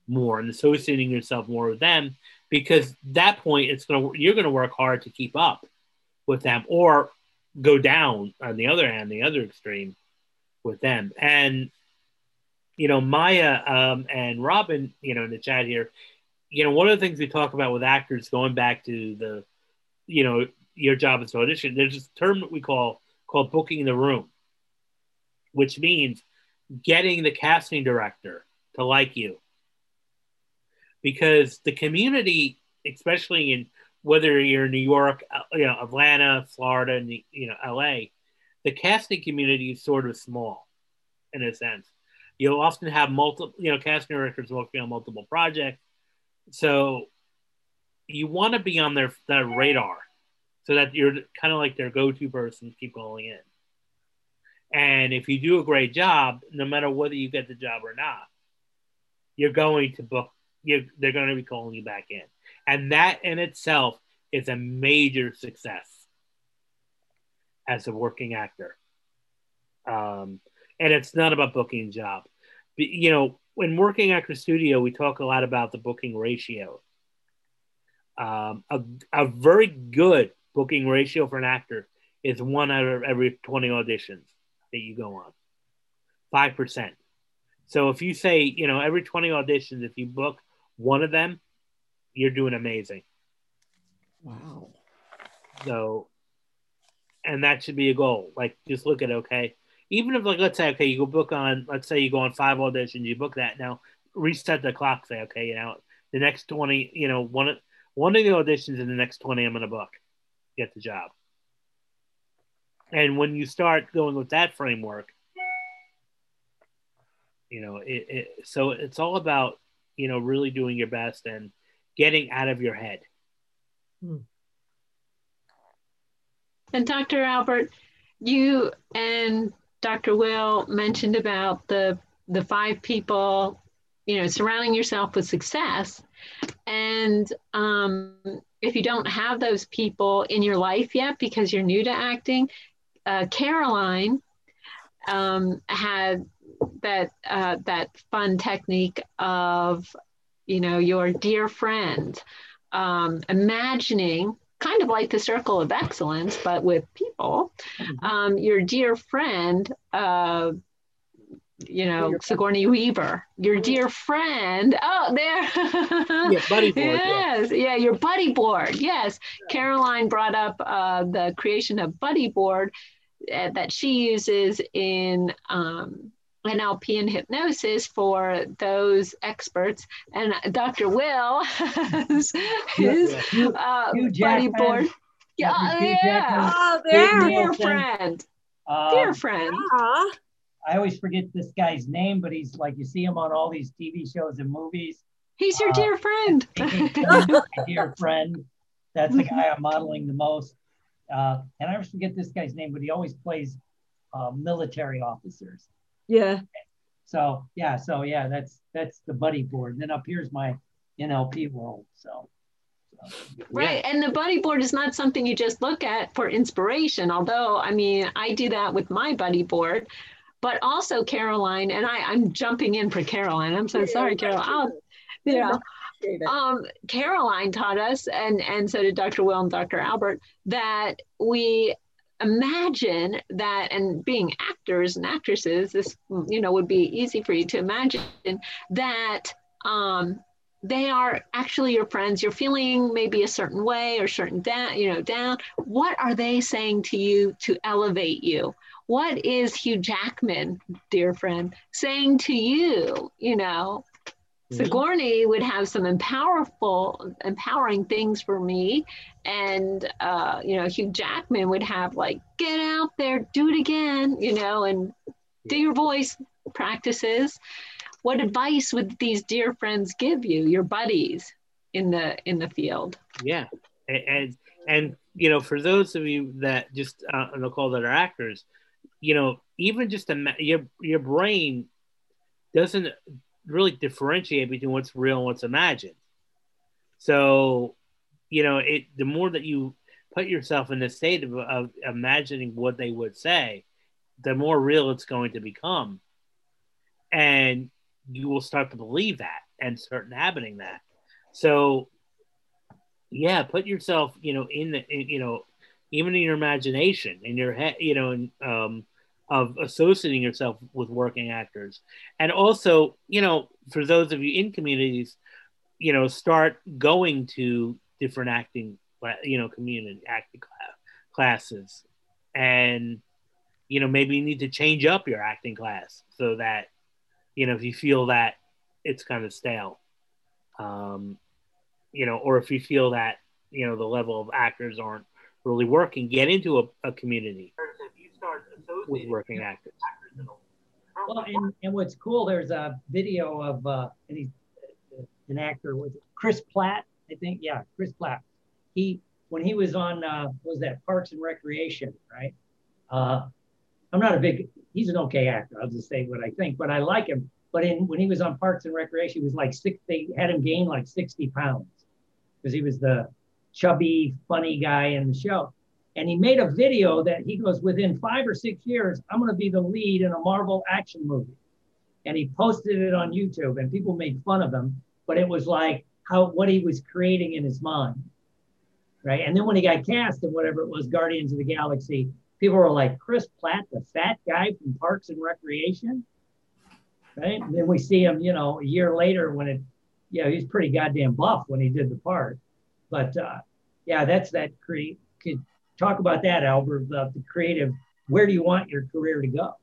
more and associating yourself more with them because that point it's gonna you're gonna work hard to keep up with them or go down on the other hand the other extreme with them. And you know maya um, and robin you know in the chat here you know one of the things we talk about with actors going back to the you know your job is to audition there's this term that we call called booking the room which means getting the casting director to like you. Because the community, especially in whether you're in New York, uh, you know, Atlanta, Florida, and you know, LA, the casting community is sort of small in a sense. You'll often have multiple, you know, casting directors working on multiple projects. So you want to be on their, their radar so that you're kind of like their go-to person to keep calling in. And if you do a great job, no matter whether you get the job or not, you're going to book you they're going to be calling you back in. And that in itself is a major success as a working actor. Um, and it's not about booking a job. You know, when working actor studio, we talk a lot about the booking ratio. Um, a, a very good booking ratio for an actor is one out of every 20 auditions that you go on. 5%. So if you say, you know, every 20 auditions, if you book one of them, you're doing amazing. Wow. So, and that should be a goal. Like, just look at okay, even if like let's say okay, you go book on, let's say you go on five auditions, you book that now, reset the clock. Say okay, you know, the next twenty, you know, one one of the auditions in the next twenty, I'm gonna book, get the job. And when you start going with that framework, you know, it, it so it's all about you know, really doing your best and getting out of your head. Hmm. And Dr. Albert, you and Dr. Will mentioned about the the five people, you know, surrounding yourself with success. And um, if you don't have those people in your life yet because you're new to acting, uh, Caroline um, had that uh, that fun technique of you know your dear friend um, imagining kind of like the circle of excellence but with people mm-hmm. um, your dear friend uh, you know Sigourney Weaver, your dear friend. Oh, there. yeah, buddy board. Yes, yeah. yeah, your buddy board. Yes. Caroline brought up uh, the creation of buddy board uh, that she uses in um, NLP and hypnosis for those experts. And Dr. Will has his uh, buddy board. Yeah, yeah. Oh, there. Dear friend. Um, Dear friend. I always forget this guy's name, but he's like, you see him on all these TV shows and movies. He's your uh, dear friend. dear friend. That's the guy I'm modeling the most. Uh, and I always forget this guy's name, but he always plays uh, military officers. Yeah. So yeah, so yeah, that's that's the buddy board. And then up here's my NLP world. So, so right. And the buddy board is not something you just look at for inspiration. Although I mean I do that with my buddy board. but also Caroline, and I, I'm jumping in for Caroline. I'm so sorry, Caroline. I'll, you know, um, Caroline taught us, and and so did Dr. Will and Dr. Albert, that we imagine that, and being actors and actresses, this you know would be easy for you to imagine that um, they are actually your friends. You're feeling maybe a certain way or certain down, you know, down. What are they saying to you to elevate you? What is Hugh Jackman, dear friend, saying to you? You know. Sigourney would have some empowerful, empowering things for me, and uh, you know, Hugh Jackman would have like, get out there, do it again, you know, and do your voice practices. What advice would these dear friends give you, your buddies in the in the field? Yeah, and and, and you know, for those of you that just uh, on the call that are actors, you know, even just a, your your brain doesn't really differentiate between what's real and what's imagined. So, you know, it the more that you put yourself in the state of, of imagining what they would say, the more real it's going to become. And you will start to believe that and start inhabiting that. So, yeah, put yourself, you know, in the, in, you know, even in your imagination, in your head, you know, in, um, of associating yourself with working actors, and also, you know, for those of you in communities, you know, start going to different acting, you know, community acting classes, and you know, maybe you need to change up your acting class so that you know, if you feel that it's kind of stale, um, you know, or if you feel that, you know, the level of actors aren't really working, get into a, a community with working actors. Well, and, and what's cool, there's a video of uh, he's an actor with Chris Pratt, I think. Yeah, Chris Pratt. He when he was on uh, was that Parks and Recreation, right? Uh, I'm not a big he's an okay actor. I'll just say what I think, but I like him. But in when he was on Parks and Recreation, he was like six. They had him gain like 60 pounds because he was the chubby, funny guy in the show. And he made a video that he goes, within five or six years, I'm going to be the lead in a Marvel action movie. And he posted it on YouTube, and people made fun of him. But it was like how what he was creating in his mind, right? And then when he got cast in whatever it was, Guardians of the Galaxy, people were like, Chris Pratt, the fat guy from Parks and Recreation, right? And then we see him, you know, a year later when it, yeah, he's pretty goddamn buff when he did the part. But uh, yeah, that's that create. Talk about that, Albert, about the creative. Where do you want your career to go?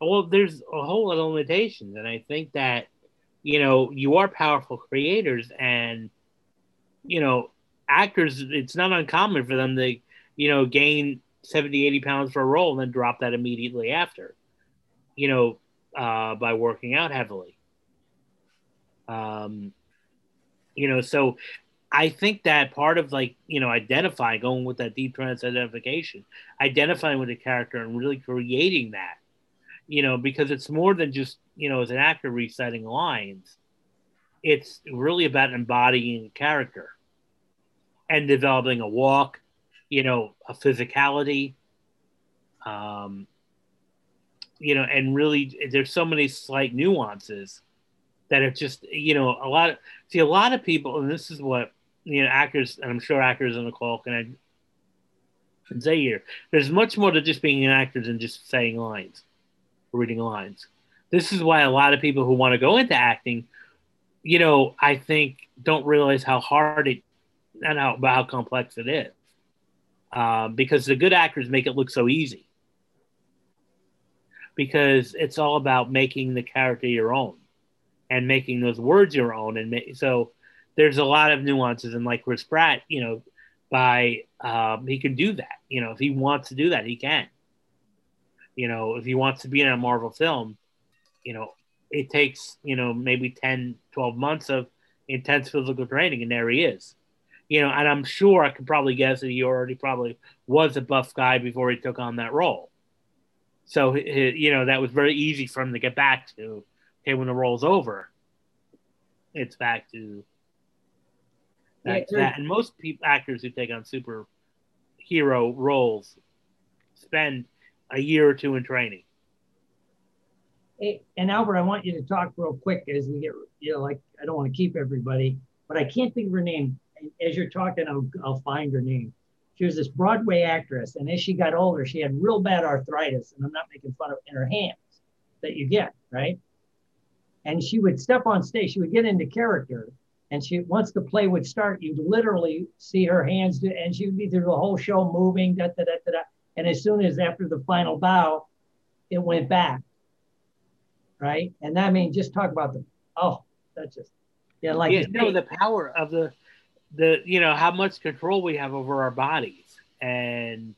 Well, there's a whole lot of limitations, and I think that you know you are powerful creators, and you know actors. It's not uncommon for them to you know gain 70, 80 pounds for a role and then drop that immediately after, you know, uh, by working out heavily. Um, you know, so I think that part of like, you know, identifying, going with that deep trance identification, identifying with the character and really creating that, you know, because it's more than just, you know, as an actor reciting lines, it's really about embodying character and developing a walk, you know, a physicality, um, you know, and really there's so many slight nuances that are just, you know, a lot of, see, a lot of people, and this is what, you know, actors, and I'm sure actors on the call can say here, there's much more to just being an actor than just saying lines, reading lines. This is why a lot of people who want to go into acting, you know, I think don't realize how hard it and how, how complex it is um, because the good actors make it look so easy because it's all about making the character your own and making those words your own and ma- so there's a lot of nuances and like chris pratt you know by um, he can do that you know if he wants to do that he can you know if he wants to be in a marvel film you know it takes you know maybe 10 12 months of intense physical training and there he is you know, and I'm sure I could probably guess that he already probably was a buff guy before he took on that role. So, you know, that was very easy for him to get back to. Okay, when the role's over, it's back to yeah, that. And most people, actors who take on superhero roles spend a year or two in training Hey, and Albert, I want you to talk real quick as we get, you know, like I don't want to keep everybody, but I can't think of her name. As you're talking, I'll, I'll find her name. She was this Broadway actress, and as she got older, she had real bad arthritis, and I'm not making fun of in her hands that you get, right? And she would step on stage, she would get into character, and she once the play would start, you'd literally see her hands, do, and she would be through the whole show moving, da, da, da, da, da. And as soon as after the final bow, it went back, right? And that means just talk about the oh, that's just yeah, like yeah, you no, the power of the the you know how much control we have over our bodies, and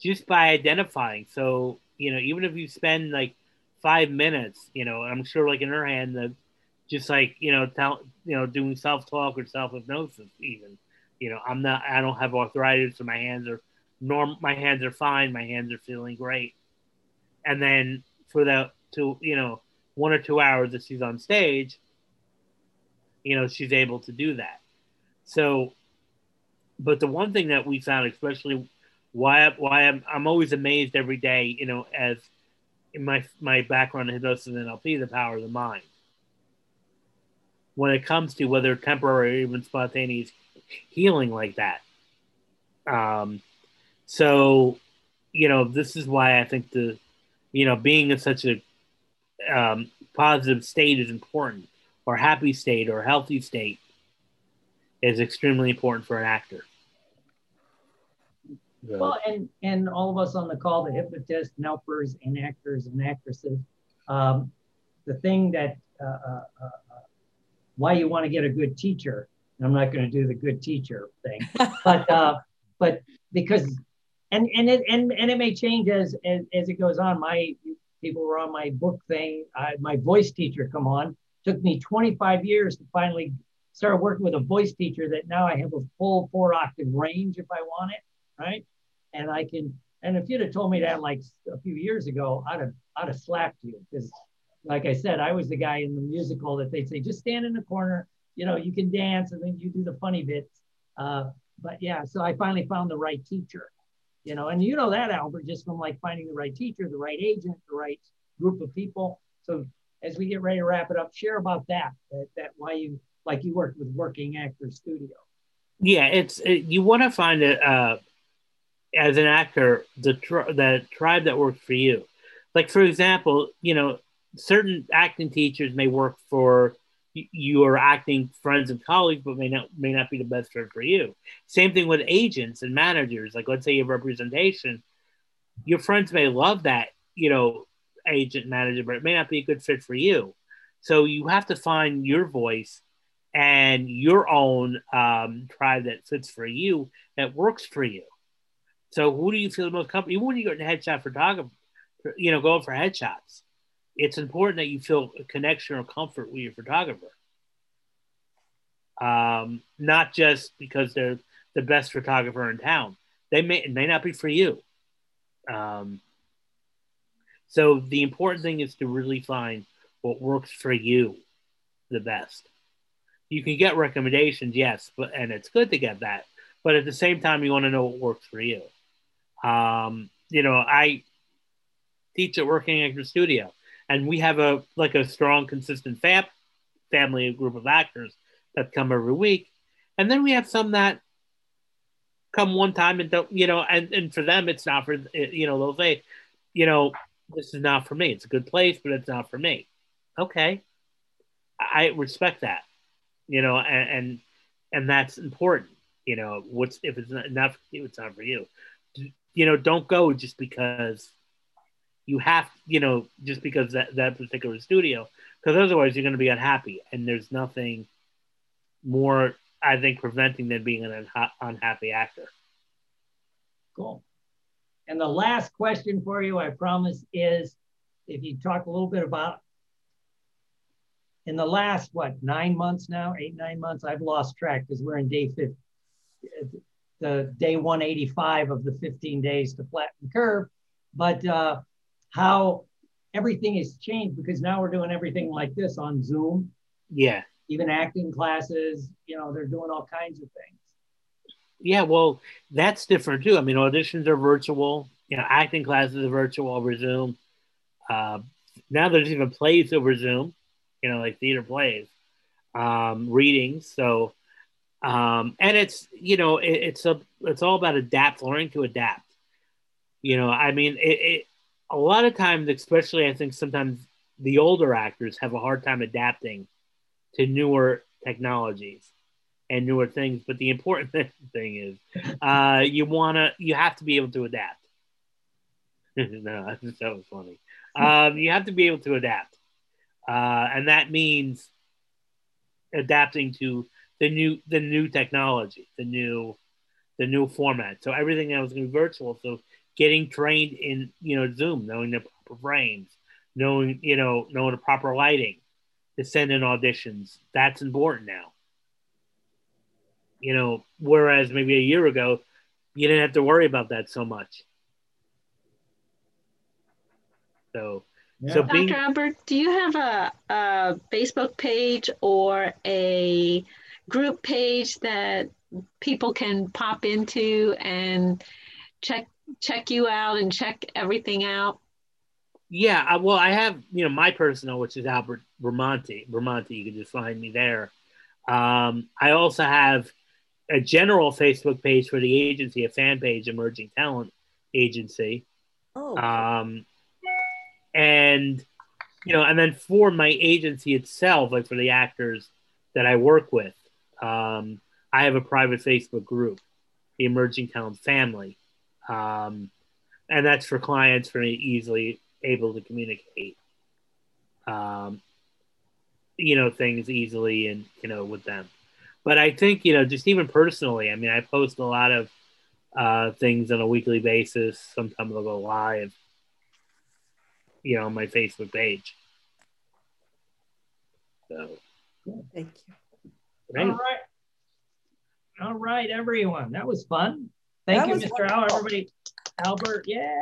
just by identifying. So you know, even if you spend like five minutes, you know, I'm sure like in her hand, the just like you know, tell you know, doing self talk or self hypnosis, even. You know, I'm not. I don't have arthritis, so my hands are norm. My hands are fine. My hands are feeling great. And then for the two, you know, one or two hours that she's on stage, you know, she's able to do that. So, but the one thing that we found, especially why why I'm I'm always amazed every day, you know, as in my my background in hypnosis and NLP, the power of the mind. When it comes to whether temporary or even spontaneous healing like that. Um, so, you know, this is why I think the, you know, being in such a um, positive state is important, or happy state, or healthy state is extremely important for an actor. So- Well, and and all of us on the call, the hypnotists, and helpers, and actors and actresses, um, the thing that uh, uh, uh, uh, why you want to get a good teacher. I'm not going to do the good teacher thing, but uh, but because and and it and, and it may change as, as as it goes on. My people were on my book thing. My voice teacher come on. Took me 25 years to finally start working with a voice teacher that now I have a full four octave range if I want it, right? and I can. And if you'd have told me that like a few years ago, I'd have I'd have slapped you because, like I said, I was the guy in the musical that they'd say just stand in the corner, you know, you can dance and then you do the funny bits. Uh, but yeah, so I finally found the right teacher, you know, and you know that Albert just from like finding the right teacher, the right agent, the right group of people. So as we get ready to wrap it up, share about that that, that why you like you worked with Working Actor Studio. yeah it's it, you want to find it uh as an actor the tri- the tribe that works for you like for example you know certain acting teachers may work for your acting friends and colleagues but may not may not be the best fit for you same thing with agents and managers like let's say you representation your friends may love that you know agent manager but it may not be a good fit for you so you have to find your voice and your own um, tribe that fits for you that works for you. So who do you feel the most comfortable? Even when you go to headshot photography, you know, going for headshots, it's important that you feel a connection or comfort with your photographer. Um, not just because they're the best photographer in town. They may may not be for you. Um, so the important thing is to really find what works for you the best you can get recommendations, yes, but and it's good to get that. But at the same time, you want to know what works for you. Um, you know, I teach at Working Actor Studio, and we have a like a strong, consistent fam- family group of actors that come every week, and then we have some that come one time and don't, you know, and and for them it's not for you know they'll say, you know, this is not for me. It's a good place, but it's not for me. Okay, I respect that you know, and and, and that's important. You know, what's if it's not enough, it's not for you. You know, don't go just because you have, you know, just because that that particular studio, because otherwise you're going to be unhappy, and there's nothing more, I think, preventing than being an unha- unhappy actor. Cool. And the last question for you, I promise, is if you talk a little bit about in the last, what, nine months now, eight, nine months, I've lost track because we're in day 50, the day 185 of the 15 days to flatten the curve. But uh, how everything has changed because now we're doing everything like this on Zoom, Yeah, even acting classes, you know, they're doing all kinds of things. yeah. Well, that's different too. I mean, auditions are virtual. You know, acting classes are virtual over Zoom. Uh, now there's even plays over Zoom, you know, like theater plays, um, readings. So, um, and it's you know it, it's a it's all about adapt, learning to adapt. You know, I mean, it, it a lot of times, especially I think sometimes the older actors have a hard time adapting to newer technologies and newer things. But the important thing is, uh, you wanna you have to be able to adapt. no, that was funny. Um, you have to be able to adapt, uh, and that means adapting to the new the new technology, the new the new format. So everything that was going to be virtual. So getting trained in you know Zoom, knowing the proper frames, knowing you know knowing the proper lighting to send in auditions. That's important now. You know, whereas maybe a year ago, you didn't have to worry about that so much. So, Yeah. so Dr. being Albert, do you have a, a Facebook page or a group page that people can pop into and check check you out and check everything out? Yeah, I, well, I have you know my personal, which is Albert Vermonti. Vermonti, you can just find me there. Um, I also have a general Facebook page for the agency, a fan page, Emerging Talent Agency, Oh, um, and you know, and then for my agency itself, like for the actors that I work with, um, I have a private Facebook group, the Emerging Talent Family, um, and that's for clients for me easily able to communicate, um, you know, things easily and you know with them. But I think you know, just even personally, I mean, I post a lot of uh, things on a weekly basis. Sometimes I'll go live, you know, on my Facebook page. So, thank you. All right. right. All right, everyone. That was fun. Thank That you, Mr. Al. Everybody, Albert. Yay.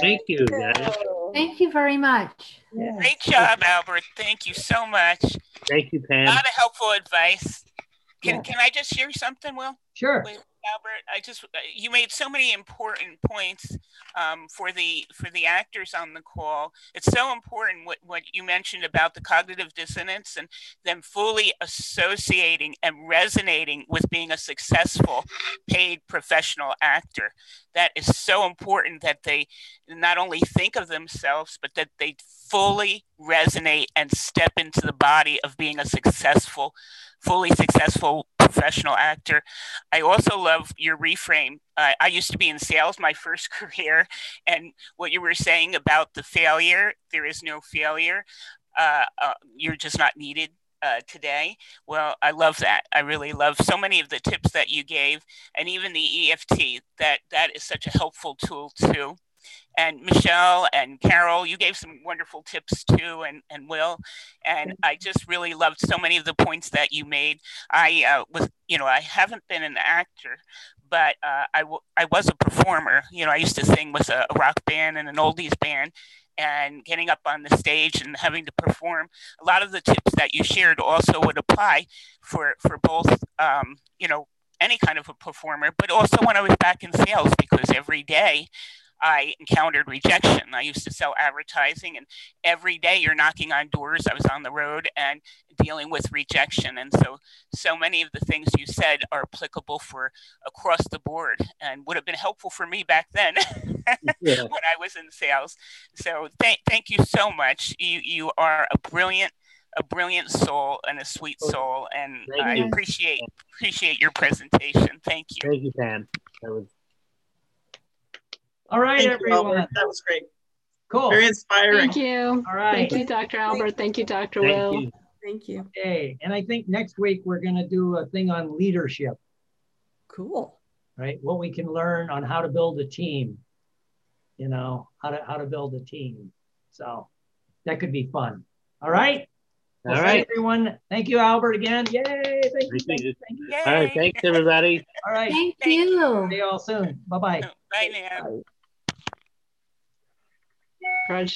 Thank you, guys. Thank you very much. Yeah. Great job, Albert. Thank you so much. Thank you, Pam. A lot of helpful advice. Can Yeah. can I just share something, Will? Sure. Wait, Albert, I just uh, you made so many important points um, for the for the actors on the call. It's so important what, what you mentioned about the cognitive dissonance and them fully associating and resonating with being a successful paid professional actor. That is so important that they not only think of themselves, but that they fully resonate and step into the body of being a successful, fully successful professional actor. I also love your reframe. Uh, I used to be in sales my first career, and what you were saying about the failure there is no failure. Uh, uh, you're just not needed. Uh, today. Well, I love that. I really love so many of the tips that you gave, and even the EFT. That that is such a helpful tool too. And Michelle and Carol, you gave some wonderful tips too, and, and Will. And I just really loved so many of the points that you made. I uh, was, you know, I haven't been an actor, but uh, I, w- I was a performer. You know, I used to sing with a, a rock band and an oldies band, and getting up on the stage and having to perform. A lot of the tips that you shared also would apply for for both, um, you know, any kind of a performer, but also when I was back in sales because every day I encountered rejection. I used to sell advertising, and every day you're knocking on doors. I was on the road and dealing with rejection. And so, so many of the things you said are applicable for across the board and would have been helpful for me back then Yeah. when I was in sales. So, thank, thank you so much. You, you are a brilliant. A brilliant soul and a sweet oh, soul, and Thank I you. appreciate appreciate your presentation. Thank you. Thank you, Pam. That was All right, Thank you, everyone. Albert. That was great. Cool. Very inspiring. Thank you. All right. Thank you, Dr. Albert. Thank you, Dr. thank Will. you. Thank you. Okay. And I think next week we're going to do a thing on leadership, Cool. right? What we can learn on how to build a team, you know, how to how to build a team. So that could be fun. All right. All Well, right. everyone. Thank you, Albert, again. Yay. Thank you. Thank Thank you. you. Thank you. Yay. All right. Thanks, everybody. All right. Thank Thank you. See you all soon. Bye bye. Bye now. Grudge